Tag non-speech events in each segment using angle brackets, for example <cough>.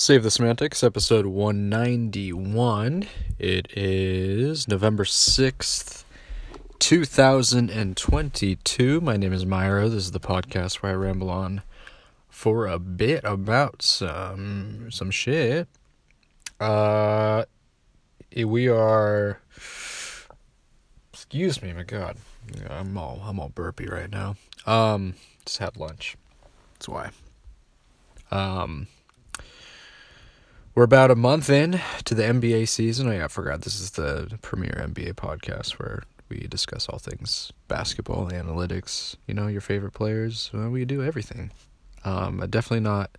Save the Semantics, episode 191. It is November 6th, 2022. My name is Myro. This is the podcast where I ramble on for a bit about some some shit. Uh we are excuse me, my god. I'm all I'm all burpy right now. Um just had lunch. That's why. Um we're about a month in to the NBA season. Oh yeah, I forgot this is the premier NBA podcast where we discuss all things basketball, analytics, you know, your favorite players. Well, we do everything. Um, definitely not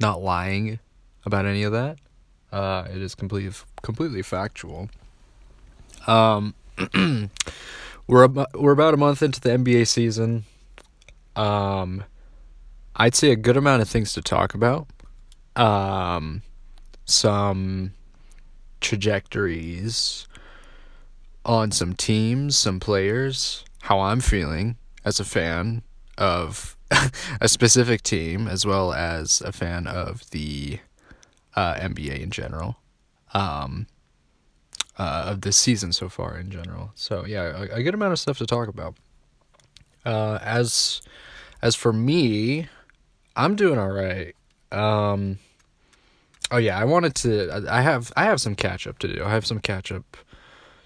not lying about any of that. Uh, it is completely completely factual. Um, <clears throat> we're about, we're about a month into the NBA season. Um, I'd say a good amount of things to talk about. Um, some trajectories on some teams, some players, how I'm feeling as a fan of <laughs> a specific team, as well as a fan of the uh, NBA in general, um, uh, of this season so far in general. So yeah, a, a good amount of stuff to talk about. Uh, as as for me, I'm doing all right. Um, Oh yeah, I wanted to. I have I have some catch up to do. I have some catch up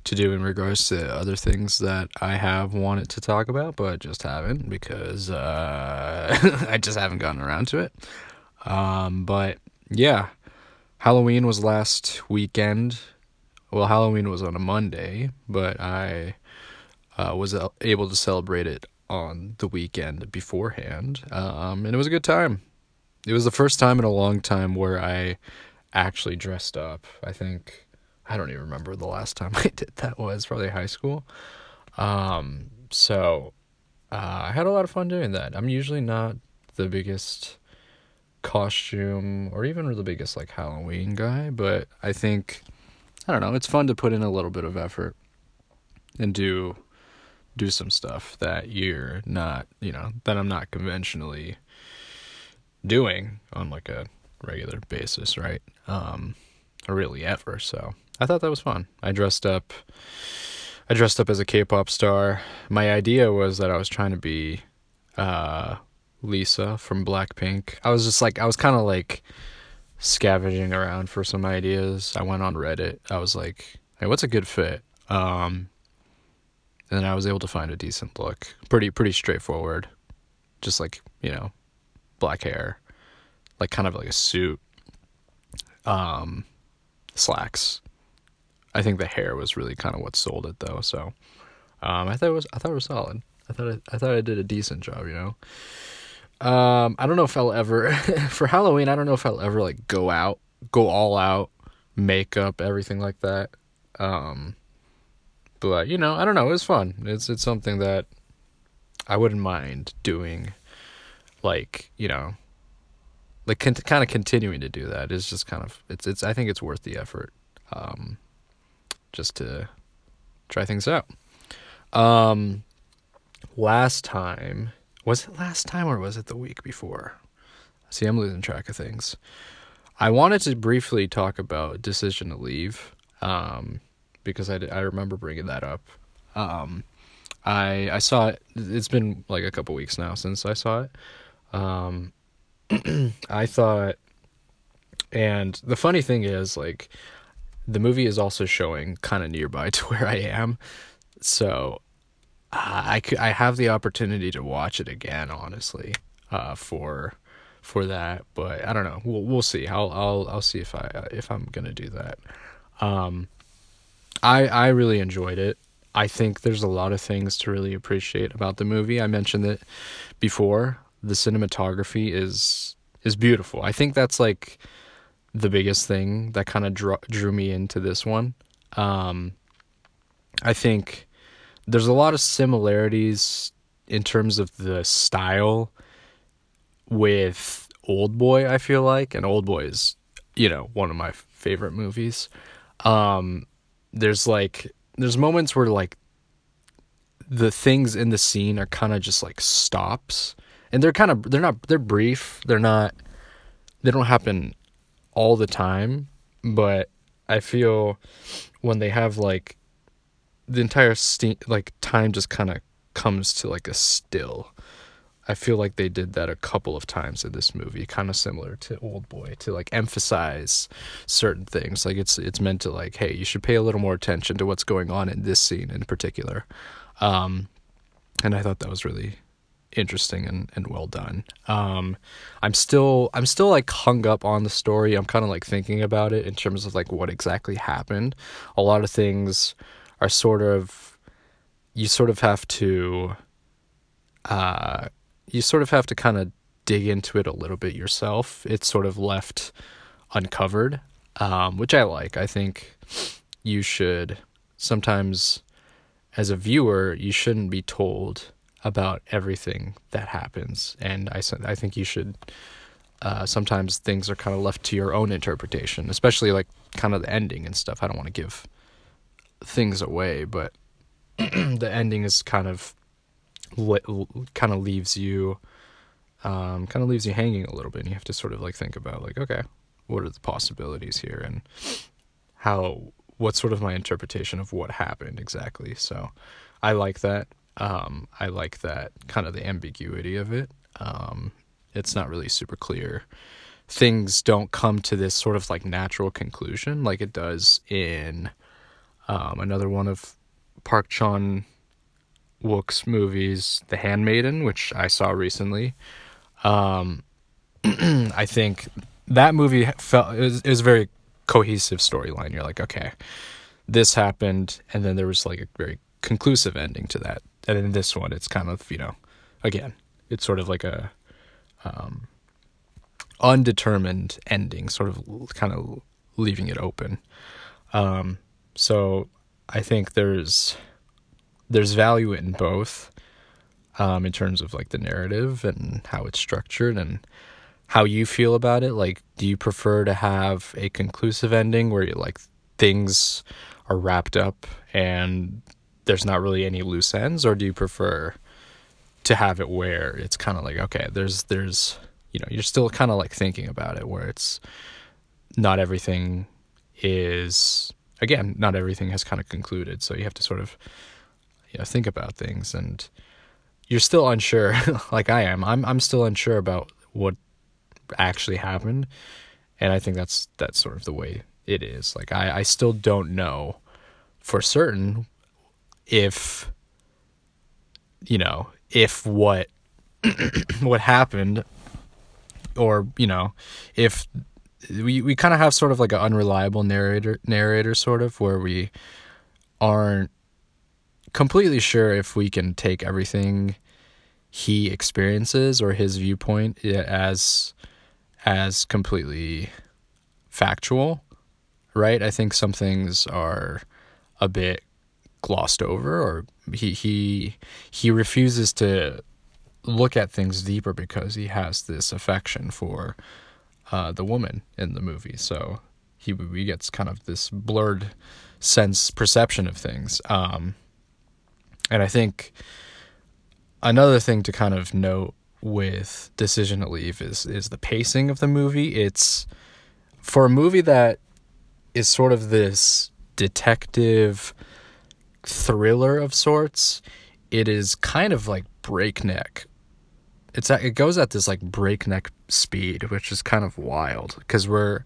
to do in regards to other things that I have wanted to talk about, but just haven't because uh, <laughs> I just haven't gotten around to it. Um, but yeah, Halloween was last weekend. Well, Halloween was on a Monday, but I uh, was able to celebrate it on the weekend beforehand, um, and it was a good time it was the first time in a long time where I actually dressed up. I think I don't even remember the last time <laughs> I did that was probably high school. Um, so uh, I had a lot of fun doing that. I'm usually not the biggest costume or even the biggest like Halloween guy, but I think I don't know, it's fun to put in a little bit of effort and do do some stuff that you're not, you know, that I'm not conventionally doing on like a regular basis, right? Um, or really ever. So I thought that was fun. I dressed up. I dressed up as a K-pop star. My idea was that I was trying to be uh, Lisa from Blackpink. I was just like I was kind of like scavenging around for some ideas. I went on Reddit. I was like, "Hey, what's a good fit?" Um, and I was able to find a decent look. Pretty pretty straightforward. Just like, you know, black hair, like kind of like a suit, um, slacks. I think the hair was really kind of what sold it though. So, um, I thought it was I thought it was solid. I thought I, I thought I did a decent job. You know. Um, I don't know if I'll ever <laughs> for Halloween. I don't know if I'll ever like go out, go all out, makeup, everything like that. Um, but you know, I don't know. It was fun. It's it's something that I wouldn't mind doing like you know like con- kind of continuing to do that is just kind of it's it's I think it's worth the effort um just to try things out. Um last time was it last time or was it the week before? See I'm losing track of things. I wanted to briefly talk about decision to leave um because I I remember bringing that up. Um I I saw it it's been like a couple weeks now since I saw it um, <clears throat> I thought, and the funny thing is, like, the movie is also showing kind of nearby <laughs> to where I am, so I could I have the opportunity to watch it again, honestly, uh, for for that. But I don't know. We'll we'll see. I'll I'll I'll see if I if I'm gonna do that. Um, I I really enjoyed it. I think there's a lot of things to really appreciate about the movie. I mentioned it before the cinematography is is beautiful. I think that's like the biggest thing that kind of drew, drew me into this one. Um, I think there's a lot of similarities in terms of the style with Old Boy. I feel like, and Old Boy is you know one of my favorite movies. Um, there's like there's moments where like the things in the scene are kind of just like stops and they're kind of they're not they're brief. They're not they don't happen all the time, but I feel when they have like the entire ste- like time just kind of comes to like a still. I feel like they did that a couple of times in this movie, kind of similar to Old Boy, to like emphasize certain things. Like it's it's meant to like, hey, you should pay a little more attention to what's going on in this scene in particular. Um, and I thought that was really interesting and, and well done. Um, I'm still I'm still like hung up on the story. I'm kind of like thinking about it in terms of like what exactly happened. A lot of things are sort of you sort of have to uh you sort of have to kind of dig into it a little bit yourself. It's sort of left uncovered, um, which I like. I think you should sometimes, as a viewer, you shouldn't be told about everything that happens, and I I think you should. Uh, sometimes things are kind of left to your own interpretation, especially like kind of the ending and stuff. I don't want to give things away, but <clears throat> the ending is kind of kind of leaves you um, kind of leaves you hanging a little bit and you have to sort of like think about like okay what are the possibilities here and how what's sort of my interpretation of what happened exactly so i like that um, i like that kind of the ambiguity of it um, it's not really super clear things don't come to this sort of like natural conclusion like it does in um, another one of park chan Wook's movies, The Handmaiden, which I saw recently. Um, <clears throat> I think that movie felt it was, it was a very cohesive storyline. You're like, okay, this happened, and then there was like a very conclusive ending to that. And in this one, it's kind of you know, again, it's sort of like a um, undetermined ending, sort of kind of leaving it open. Um, so I think there's there's value in both um, in terms of like the narrative and how it's structured and how you feel about it like do you prefer to have a conclusive ending where you like things are wrapped up and there's not really any loose ends or do you prefer to have it where it's kind of like okay there's there's you know you're still kind of like thinking about it where it's not everything is again not everything has kind of concluded so you have to sort of you know, think about things and you're still unsure <laughs> like I am. I'm I'm still unsure about what actually happened. And I think that's that's sort of the way it is. Like I, I still don't know for certain if you know, if what <clears throat> what happened or, you know, if we we kind of have sort of like an unreliable narrator narrator sort of where we aren't completely sure if we can take everything he experiences or his viewpoint as as completely factual, right? I think some things are a bit glossed over or he he he refuses to look at things deeper because he has this affection for uh, the woman in the movie. So he he gets kind of this blurred sense perception of things. Um, and I think another thing to kind of note with Decision to Leave is is the pacing of the movie. It's for a movie that is sort of this detective thriller of sorts, it is kind of like breakneck. It's it goes at this like breakneck speed, which is kind of wild because we're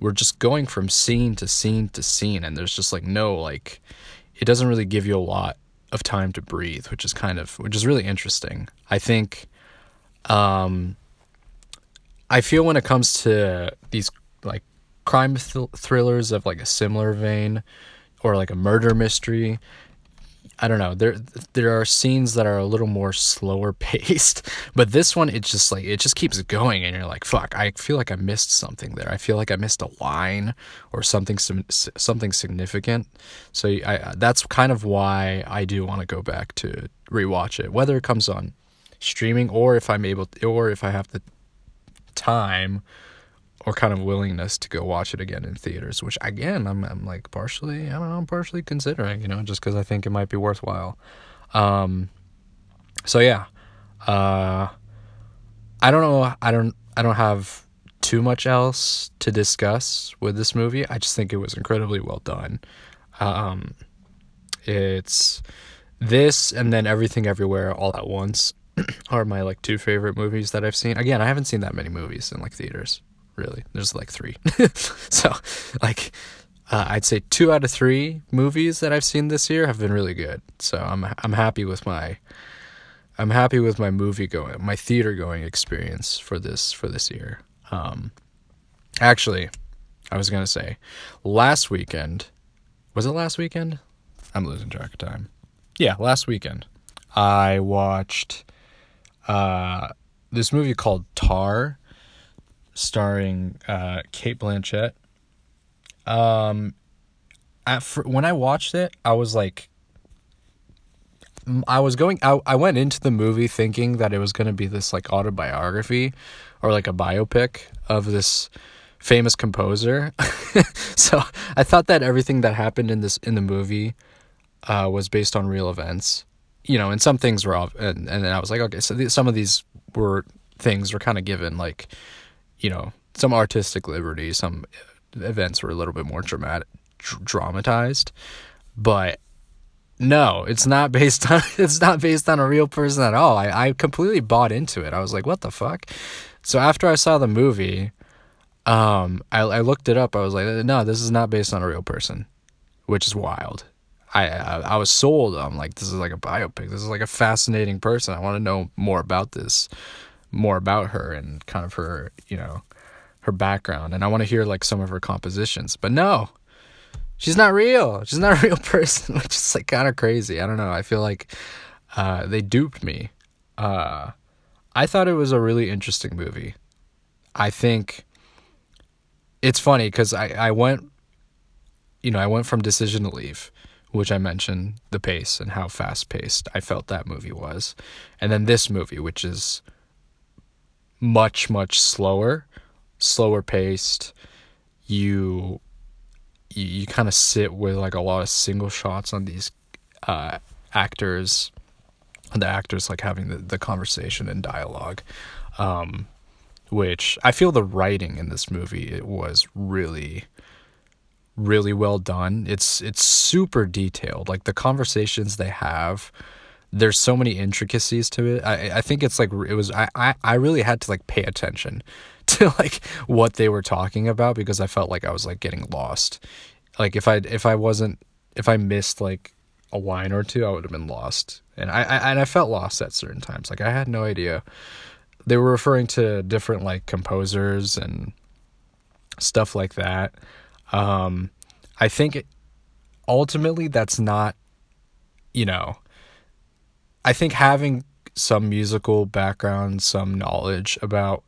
we're just going from scene to scene to scene and there's just like no like it doesn't really give you a lot of time to breathe, which is kind of which is really interesting. I think um I feel when it comes to these like crime th- thrillers of like a similar vein or like a murder mystery, I don't know. There there are scenes that are a little more slower <laughs> paced, but this one it just like it just keeps going and you're like, "Fuck, I feel like I missed something there. I feel like I missed a line or something something significant." So I that's kind of why I do want to go back to rewatch it, whether it comes on streaming or if I'm able to, or if I have the time or kind of willingness to go watch it again in theaters, which again I'm I'm like partially I don't know I'm partially considering you know just because I think it might be worthwhile. Um, so yeah, uh, I don't know I don't I don't have too much else to discuss with this movie. I just think it was incredibly well done. Um, it's this and then Everything Everywhere All at Once <clears throat> are my like two favorite movies that I've seen. Again, I haven't seen that many movies in like theaters. Really, there's like three. <laughs> so, like, uh, I'd say two out of three movies that I've seen this year have been really good. So I'm I'm happy with my I'm happy with my movie going my theater going experience for this for this year. Um, actually, I was gonna say last weekend was it last weekend? I'm losing track of time. Yeah, last weekend I watched uh, this movie called Tar, starring uh, Cate Blanchett. Um, at fir- when I watched it, I was like, I was going. I I went into the movie thinking that it was going to be this like autobiography, or like a biopic of this famous composer. <laughs> so I thought that everything that happened in this in the movie uh, was based on real events you know, and some things were off, and and then I was like, okay, so th- some of these were things were kind of given like, you know, some artistic liberty, some events were a little bit more dramatic, dr- dramatized, but no, it's not based <laughs> on it's not based on a real person at all. I I completely bought into it. I was like, what the fuck? So after I saw the movie, um, I I looked it up. I was like, no, this is not based on a real person, which is wild. I, I, I was sold. I'm like, this is like a biopic. This is like a fascinating person. I want to know more about this, more about her and kind of her, you know, her background. And I want to hear like some of her compositions. But no, she's not real. She's not a <laughs> real person, which is like kind of crazy. I don't know. I feel like uh, they duped me. Uh, I thought it was a really interesting movie. I think it's funny because I, I went, you know, I went from Decision to Leave which I mentioned the pace and how fast paced I felt that movie was. And then this movie, which is much, much slower, slower paced. You you, you kind of sit with like a lot of single shots on these uh, actors, the actors like having the, the conversation and dialogue. Um, which I feel the writing in this movie it was really really well done. It's it's super detailed. Like the conversations they have, there's so many intricacies to it. I I think it's like it was I I, I really had to like pay attention <laughs> to like what they were talking about because I felt like I was like getting lost. Like if I if I wasn't if I missed like a line or two, I would have been lost. And I, I and I felt lost at certain times. Like I had no idea. They were referring to different like composers and stuff like that. Um, I think ultimately that's not, you know, I think having some musical background, some knowledge about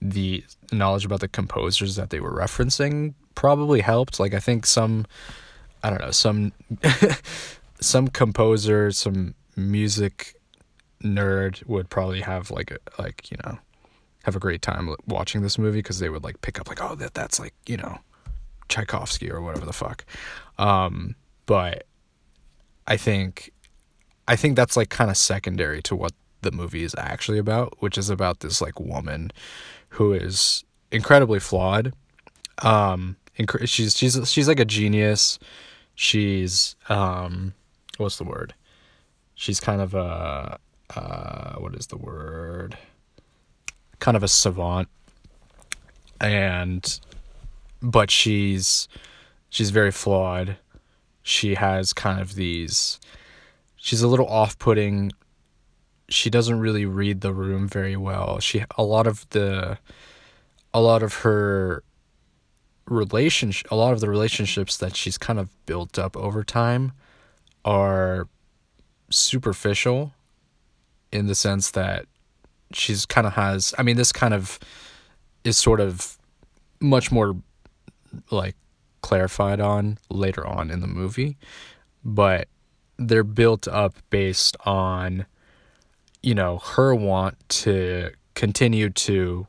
the knowledge about the composers that they were referencing probably helped. Like I think some, I don't know, some, <laughs> some composer, some music nerd would probably have like a, like you know have a great time watching this movie because they would like pick up like oh that that's like you know Tchaikovsky or whatever the fuck. Um, but I think I think that's like kind of secondary to what the movie is actually about, which is about this like woman who is incredibly flawed. Um, inc- she's she's she's like a genius. She's um, what's the word? She's kind of a uh, what is the word? Kind of a savant, and but she's she's very flawed. She has kind of these she's a little off-putting. She doesn't really read the room very well. She a lot of the a lot of her relationship a lot of the relationships that she's kind of built up over time are superficial in the sense that she's kind of has I mean this kind of is sort of much more like clarified on later on in the movie, but they're built up based on you know her want to continue to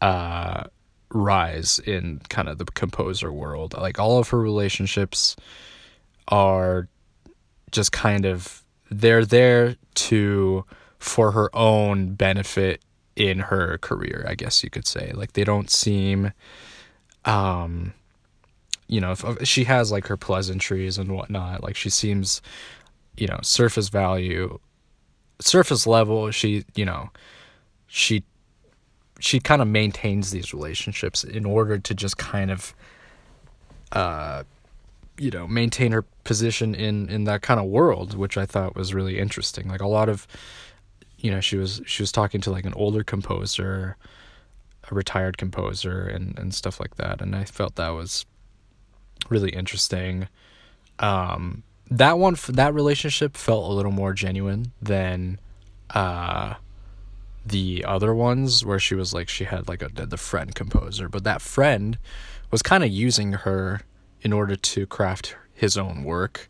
uh rise in kind of the composer world. Like all of her relationships are just kind of they're there to for her own benefit in her career, I guess you could say. Like they don't seem um you know, if, she has like her pleasantries and whatnot. Like she seems, you know, surface value, surface level. She, you know, she she kind of maintains these relationships in order to just kind of, uh, you know, maintain her position in in that kind of world, which I thought was really interesting. Like a lot of, you know, she was she was talking to like an older composer, a retired composer, and and stuff like that, and I felt that was really interesting. Um, that one, that relationship felt a little more genuine than uh, the other ones, where she was like she had like a the friend composer, but that friend was kind of using her in order to craft his own work.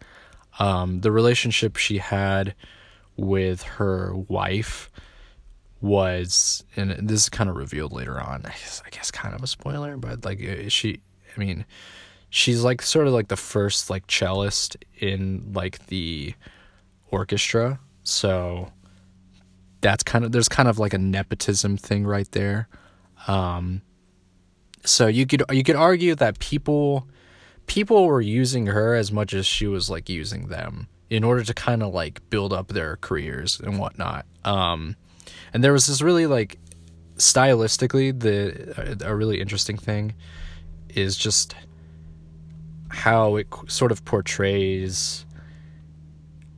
Um, the relationship she had with her wife was, and this is kind of revealed later on. I guess, I guess kind of a spoiler, but like she, I mean, she's like sort of like the first like cellist in like the orchestra. So that's kind of there's kind of like a nepotism thing right there. Um so you could you could argue that people people were using her as much as she was like using them in order to kind of like build up their careers and whatnot. Um and there was this really like stylistically the a really interesting thing is just how it sort of portrays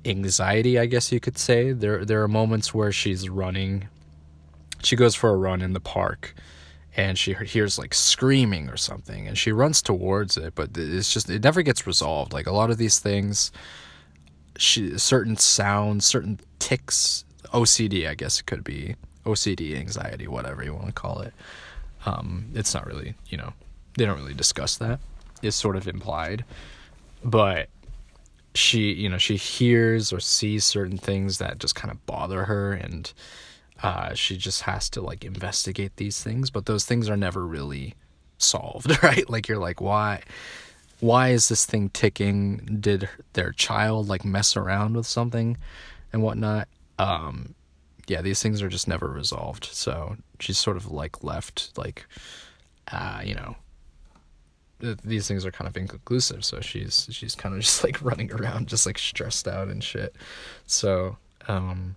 anxiety, I guess you could say. There there are moments where she's running. She goes for a run in the park and she hears like screaming or something and she runs towards it, but it's just it never gets resolved. Like a lot of these things she certain sounds, certain ticks, OCD, I guess it could be. OCD, anxiety, whatever you want to call it. Um, it's not really, you know, they don't really discuss that is sort of implied, but she, you know, she hears or sees certain things that just kind of bother her and uh, she just has to like investigate these things, but those things are never really solved, <laughs> right? Like you're like, why why is this thing ticking? Did their child like mess around with something and whatnot? Um, yeah, these things are just never resolved. So she's sort of like left like, uh, you know, these things are kind of inconclusive so she's she's kind of <laughs> just like running around just like stressed out and shit. So um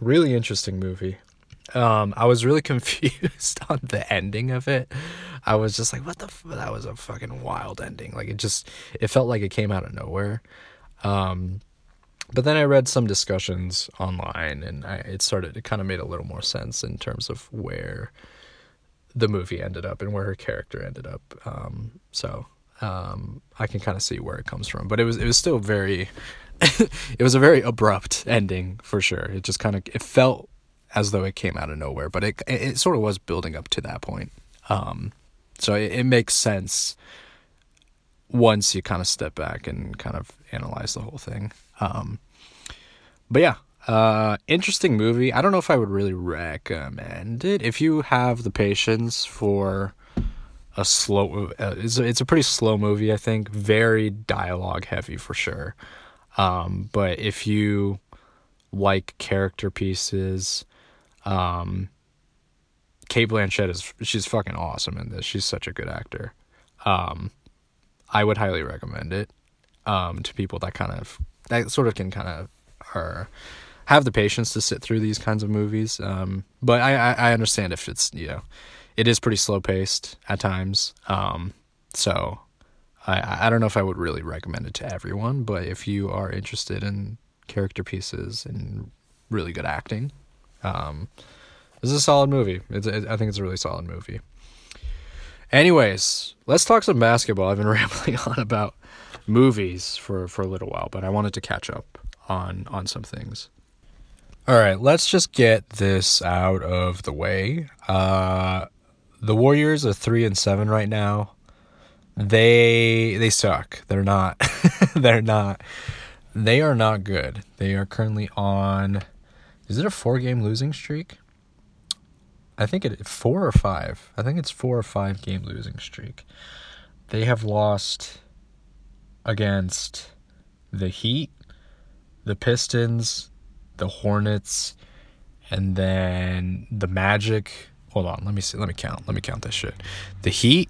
really interesting movie. Um i was really <laughs> confused on the ending of it. I was just like what the f-? that was a fucking wild ending. Like it just it felt like it came out of nowhere. Um but then i read some discussions online and I, it started it kind of made a little more sense in terms of where the movie ended up and where her character ended up. Um, so um, I can kind of see where it comes from, but it was it was still very, <laughs> it was a very abrupt ending for sure. It just kind of it felt as though it came out of nowhere, but it it, sort of was building up to that point. Um, so it, it makes sense once you kind of step back and kind of analyze the whole thing. Um, but yeah, uh, interesting movie. I don't know if I would really recommend it if you have the patience for a slow. Uh, it's a, it's a pretty slow movie. I think very dialogue heavy for sure. Um, but if you like character pieces, um, Cate Blanchett is she's fucking awesome in this. She's such a good actor. Um, I would highly recommend it um, to people that kind of that sort of can kind of are have the patience to sit through these kinds of movies. Um, but I, I, I, understand if it's you know, it is pretty slow paced at times. Um, so I I don't know if I would really recommend it to everyone, but if you are interested in character pieces and really good acting, um, this is a solid movie. It's it, I think it's a really solid movie. Anyways, let's talk some basketball. I've been <laughs> rambling on about movies for for a little while, but I wanted to catch up on on some things. All right, let's just get this out of the way. Uh, the Warriors are three and seven right now. They they suck. They're not. <laughs> they're not. They are not good. They are currently on. Is it a four game losing streak? I think it four or five. I think it's four or five game losing streak. They have lost against the Heat, the Pistons, the Hornets, and then the Magic. Hold on, let me see. Let me count. Let me count this shit. The Heat,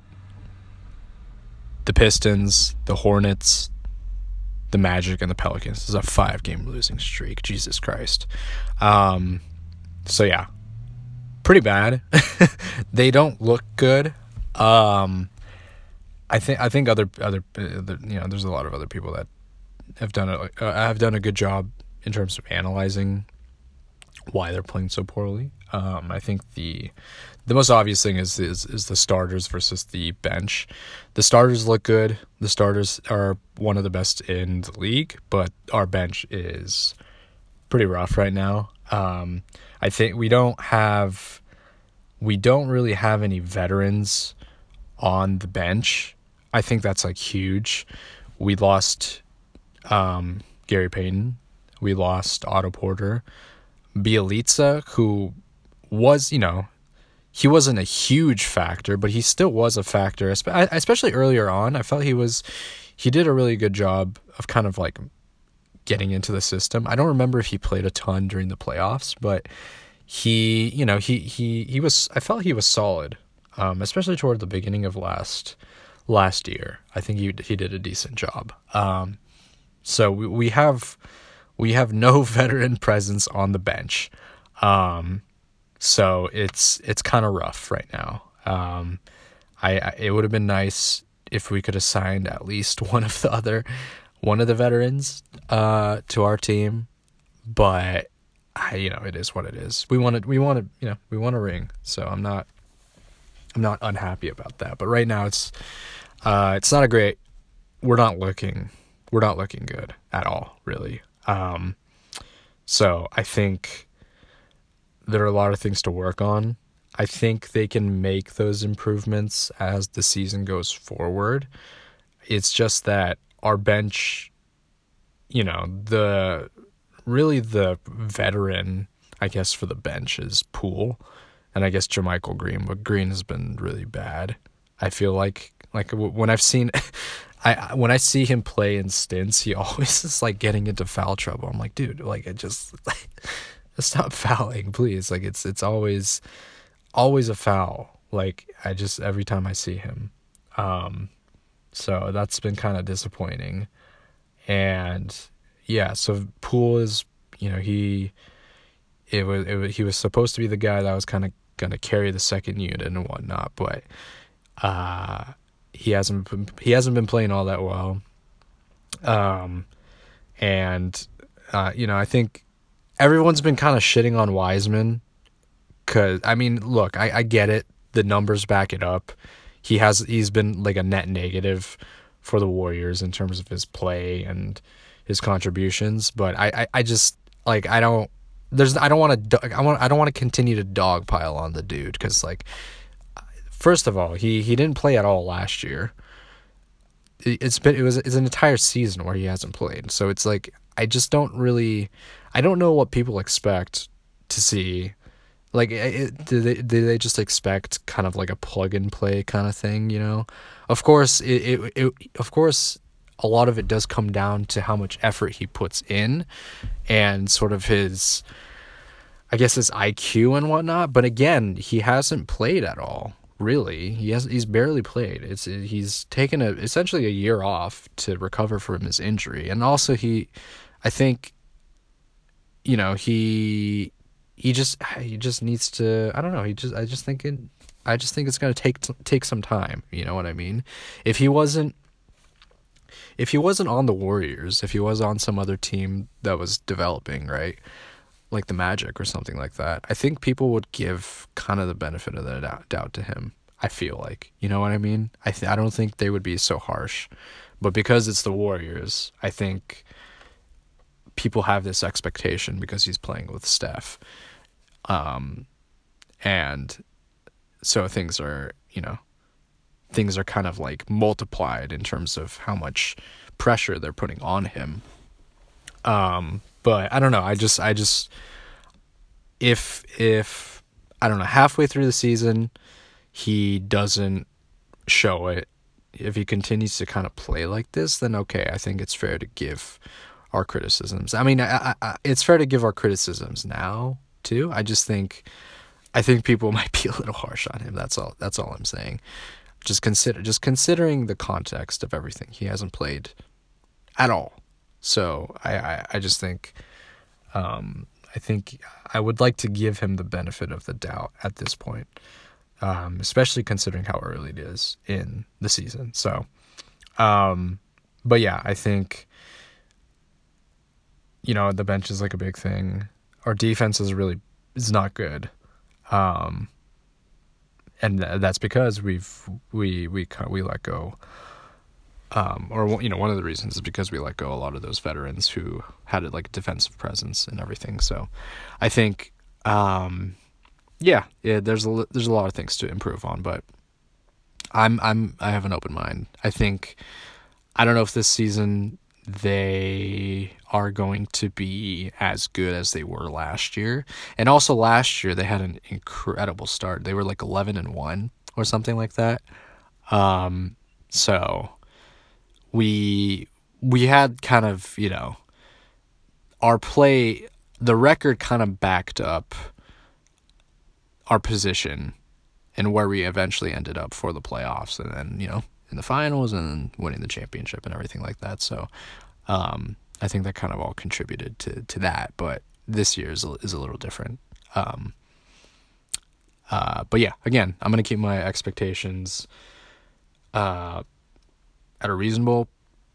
the Pistons, the Hornets, the Magic, and the Pelicans. This is a five game losing streak. Jesus Christ. Um, so yeah, pretty bad. <laughs> they don't look good. Um, I think I think other other uh, you know there's a lot of other people that have done a uh, have done a good job in terms of analyzing why they're playing so poorly. Um, I think the the most obvious thing is, is is the starters versus the bench. The starters look good. The starters are one of the best in the league, but our bench is pretty rough right now. Um, I think we don't have we don't really have any veterans on the bench. I think that's like huge. We lost um, Gary Payton. We lost Otto Porter. Bjelica, who was, you know, he wasn't a huge factor, but he still was a factor, especially earlier on. I felt he was, he did a really good job of kind of like getting into the system. I don't remember if he played a ton during the playoffs, but he, you know, he he he was. I felt he was solid, um, especially toward the beginning of last last year. I think he he did a decent job. Um, so we we have we have no <laughs> veteran presence on the bench. Um, so it's it's kind of rough right now. Um, I, I it would have been nice if we could have signed at least <laughs> one of the other one of the veterans uh, to our team, but I, you know, it is what it is. We wanted, we wanted, you know, we want a ring. So I'm not, I'm not unhappy about that. But right now it's, uh, it's not a great. We're not looking, we're not looking good at all, really. Um, so I think there are a lot of things to work on. I think they can make those improvements as the season goes forward. It's just that our bench, you know, the really the veteran, I guess, for the bench is Poole, and I guess JaMychal Green. But Green has been really bad. I feel like like when I've seen. <laughs> I when I see him play in stints, he <laughs> always is like getting into foul trouble. I'm like, dude, like I just like, <laughs> stop fouling, please. Like it's it's always always a foul. Like I just every time I see him. Um so that's been kind of disappointing. And yeah, so Poole is, you know, he it was, it was he was supposed to be the guy that was kind of gonna carry the second unit and whatnot, but uh, he hasn't been, he hasn't been playing all that well. Um, and uh, you know, I think everyone's been kind of shitting on Wiseman, cause I mean, look, I, I get it, the numbers back it up. He has he's been like a net negative for the Warriors in terms of his play and his contributions, but I, I, I just like I don't there's I don't want to I want I don't want to continue to dogpile on the dude because like first of all he he didn't play at all last year. It's been it was it's an entire season where he hasn't played, so it's like I just don't really I don't know what people expect to see. Like, it, do they do they just expect kind of like a plug and play kind of thing? You know, of course it, it, it of course a lot of it does come down to how much effort he puts in and sort of his I guess his IQ and whatnot. But again, he hasn't played at all. Really, he has. He's barely played. It's he's taken a essentially a year off to recover from his injury, and also he, I think, you know, he he just he just needs to. I don't know. He just I just think it. I just think it's gonna take take some time. You know what I mean? If he wasn't if he wasn't on the Warriors, if he was on some other team that was developing, right? Like the Magic or something like that, I think people would give kind of the benefit of the doubt, doubt to him. I feel like, you know what I mean? I th- I don't think they would be so harsh, but because it's the Warriors, I think people have this expectation because he's playing with Steph, um, and so things are, you know, things are kind of like multiplied in terms of how much pressure they're putting on him. Um, but I don't know. I just, I just, if, if, I don't know, halfway through the season, he doesn't show it. If he continues to kind of play like this, then okay, I think it's fair to give our criticisms. I mean, I, I, it's fair to give our criticisms now too. I just think I think people <laughs> might be a little harsh on him. That's all that's all I'm saying. Just consider just considering the context of everything. He hasn't played at all. So I, I, I just think um, I think I would like to give him the benefit of the doubt at this point. Um, especially considering how early it is in the season. So um, but yeah, I think you know the bench is like a big thing. Our defense is really is not good, um, and that's because we've we we we let go. Um, or you know, one of the reasons is because we let go a lot of those veterans who had like a defensive presence and everything. So, I think, um, yeah, yeah, there's a there's a lot of things to improve on, but I'm I'm I have an open mind. I think I don't know if this season they are going to be as good as they were last year. And also last year they had an incredible start. They were like 11 and 1 or something like that. Um so we we had kind of, you know, our play the record kind of backed up our position and where we eventually ended up for the playoffs and then, you know, in the finals and winning the championship and everything like that. So um, I think that kind of all contributed to, to that. But this year is a, is a little different. Um, uh, but yeah, again, I'm gonna keep my expectations uh, at a reasonable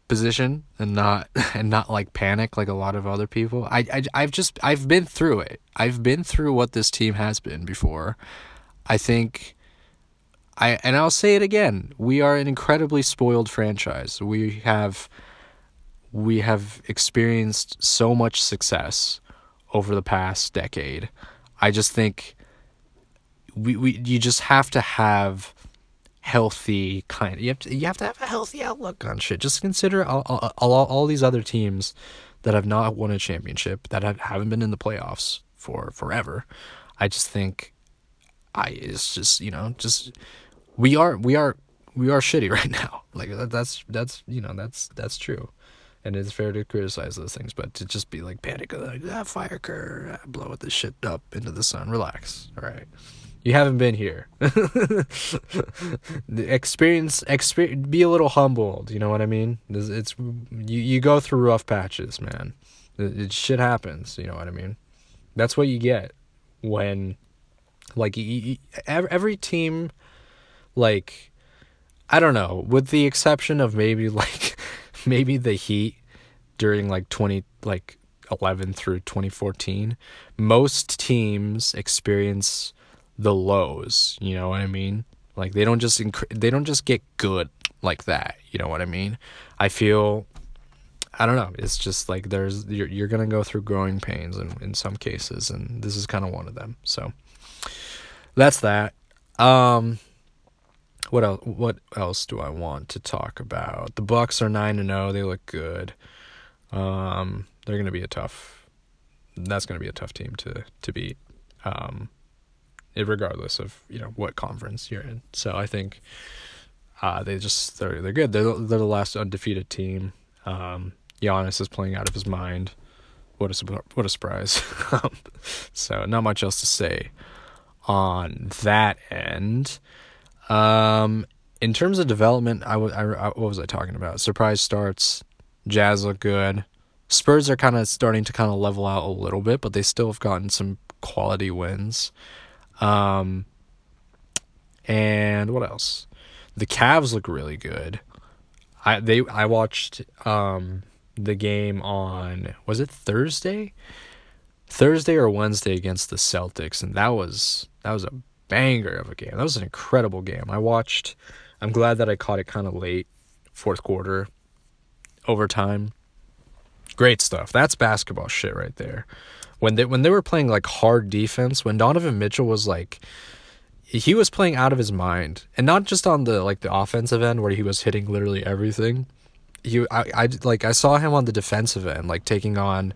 position and not <laughs> and not like panic like a lot of other people. I, I I've just I've been through it. I've been through what this team has been before. I think I and I'll say it again. We are an incredibly spoiled franchise. We have we have experienced so much success over the past decade. I just think we, we you just have to have healthy kind you have to you have to have a healthy outlook on shit. Just consider all, all, all, these other teams that have not won a championship that have, haven't been in the playoffs for forever. I just think I it's just you know just we are we are we are shitty <laughs> right now. Like that's that's you know that's that's true, and it's fair to criticize those things, but to just be like panic like ah, fire Kerr, ah, blow this shit up into the sun. Relax, all right. You haven't been here. <laughs> the experience, experience, be a little humbled. You know what I mean? It's, it's you. You go through rough patches, man. It, it shit happens. You know what I mean? That's what you get when like every team like I don't know, with the exception of maybe <laughs> like maybe the Heat during like 20 like 11 through 2014, most teams experience the lows, you know what I mean? Like they don't just inc- they don't just get good like that, you know what I mean? I feel I don't know. It's just like there's you're you're gonna go through growing pains in in some cases, and this is kind of one of them. So that's that. Um, what else? What else do I want to talk about? The Bucks are nine and zero. Oh. They look good. Um, they're gonna be a tough. That's gonna be a tough team to to beat. Um, regardless of you know what conference you're in. So I think uh, they just they're they're good. They're they're the last undefeated team. Um, Giannis is playing out of his mind. What a what a surprise. <laughs> so not much else to say on that end. Um, in terms of development, I, w- I, I what was I talking about? Surprise starts. Jazz look good. Spurs are kind of starting to kind of level out a little bit, but they still have gotten some quality wins. Um, and what else? The Cavs look really good. I they I watched um the game on was it Thursday? Thursday or Wednesday against the Celtics and that was that was a banger of a game. That was an incredible game. I watched. I'm glad that I caught it kind of late, fourth quarter, overtime. Great stuff. That's basketball shit right there. When they when they were playing like hard defense, when Donovan Mitchell was like he was playing out of his mind, and not just on the like the offensive end where he was hitting literally everything. He I, I like I saw him on the defensive end, like taking on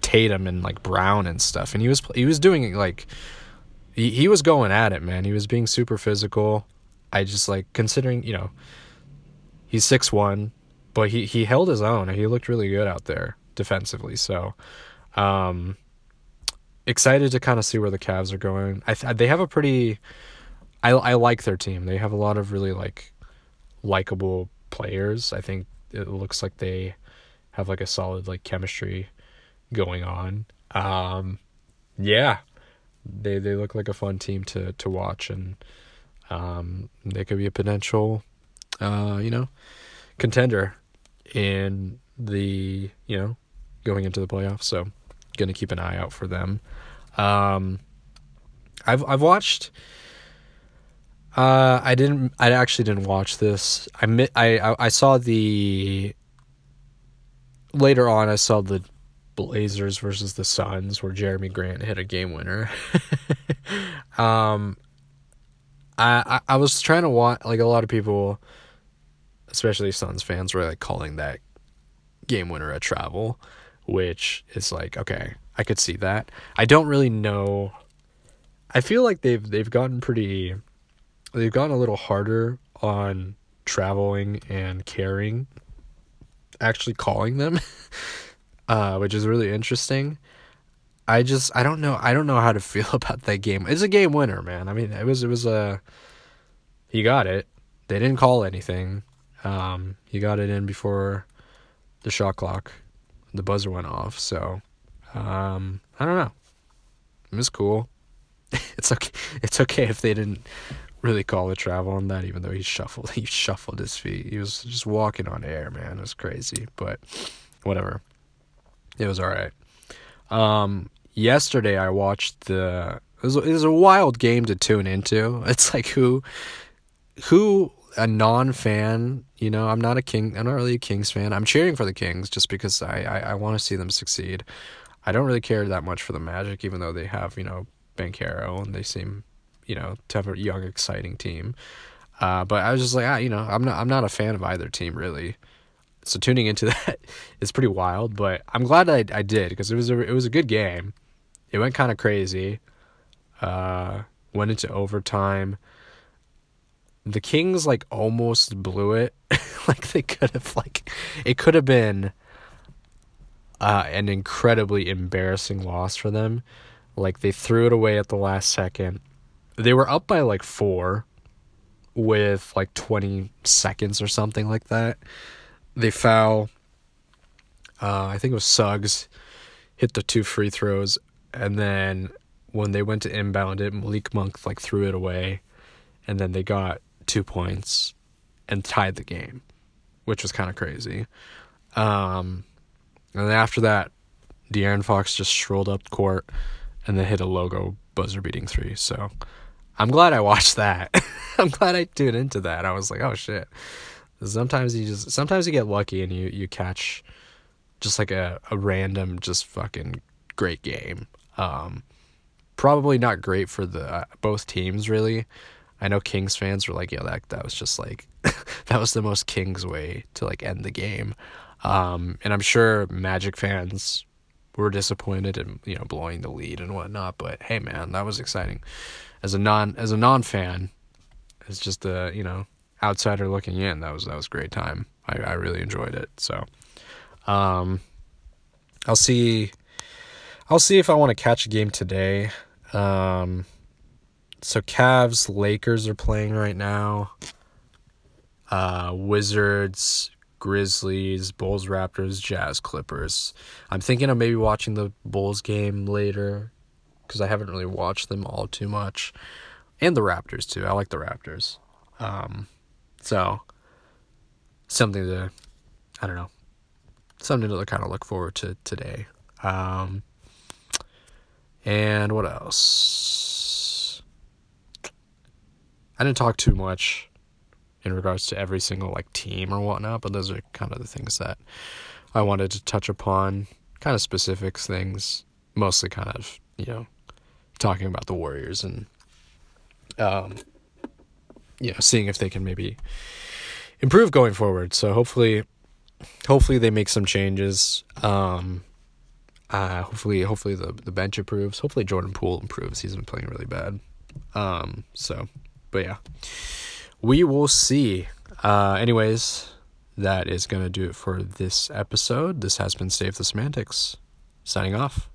Tatum and like Brown and stuff, and he was he was doing like he, he was going at it, man. He was being super physical. I just like considering, you know, he's six one, but he he held his own. and He looked really good out there defensively. So, um, excited to kind of see where the Cavs are going. I th- they have a pretty I I like their team. They have a lot of really like likable players. I think it looks like they have like a solid like chemistry going on. Um yeah. They they look like a fun team to to watch and um they could be a potential uh you know contender in the you know going into the playoffs. So gonna keep an eye out for them. Um, I've I've watched. Uh, I didn't. I actually didn't watch this. I I I saw the. Later on, I saw the Blazers versus the Suns, where Jerami Grant hit a game winner. <laughs> um, I, I I was trying to watch like a lot of people, especially Suns fans, were like calling that game winner a travel, which is like okay, I could see that. I don't really know. I feel like they've they've gotten pretty. They've gotten a little harder on traveling and carrying. Actually, calling them, <laughs> uh, which is really interesting. I just I don't know I don't know how to <laughs> feel about that game. It's a game winner, man. I mean, it was it was a. He got it. They didn't call anything. Um, he got it in before the shot clock, the buzzer went off. So um, I don't know. It was cool. <laughs> it's okay. It's okay if they didn't really call a travel on that, even though he shuffled. <laughs> He shuffled his feet. He was just walking on air, man. It was crazy, but whatever. It was all right. Um, yesterday I watched the. It was, it was a wild game to tune into. <laughs> It's like who, who a non-fan. You know, I'm not a king. I'm not really a Kings fan. I'm cheering for the Kings just because I I, I want to see them succeed. I don't really care that much for the Magic, even though they have you know Banchero and they seem you know to have a young, exciting team. Uh, but I was just like, ah, you know, I'm not I'm not a fan of either team really. So tuning into <laughs> that is pretty wild, but I'm glad I I did because it was a it was a good game. It went kind of crazy. Uh, went into overtime. The Kings like almost blew it. <laughs> like they could have like it could have been uh, an incredibly embarrassing loss for them. Like they threw it away at the last second. They were up by like four with like 20 seconds or something like that. They foul. Uh, I think it was Suggs hit the two free throws, and then when they went to inbound it, Malik Monk like threw it away, and then they got two points and tied the game, which was kind of crazy. Um, and then after that, De'Aaron Fox just strolled up court and then hit a logo buzzer beating three. So I'm glad I watched that. <laughs> I'm glad I tuned into that. I was like, oh shit. Sometimes you just sometimes you get lucky and you you catch just like a, a random just fucking great game. Um, probably not great for the uh, both teams really. I know Kings fans were like, "Yeah, that that was just like <laughs> that was the most Kings way to like end the game." Um, and I'm sure Magic fans were disappointed in you know blowing the lead and whatnot. But hey, man, that was exciting. As a non as a non fan, as just a you know outsider looking in, that was that was great time. I I really enjoyed it. So, um, I'll see. I'll see if I want to catch a game today. Um, so Cavs Lakers are playing right now. Uh, Wizards Grizzlies, Bulls, Raptors, Jazz, Clippers. I'm thinking of maybe watching the Bulls game later because I haven't really watched them all too much, and the Raptors too. I like the Raptors. Um, so something to, I don't know, something to kind of look forward to today. Um, and what else? I didn't talk too much in regards to every single like team or whatnot, but those are kind of the things that I wanted to touch upon, kind of specifics things, mostly kind of, you know, talking about the Warriors and um you know, seeing if they can maybe improve going forward. So hopefully hopefully they make some changes. Um uh hopefully hopefully the the bench improves. Hopefully Jordan Poole improves. He's been playing really bad. Um so but yeah we will see. Uh, anyways, that is going to do it for this episode. This has been Save the Semantics. Signing off.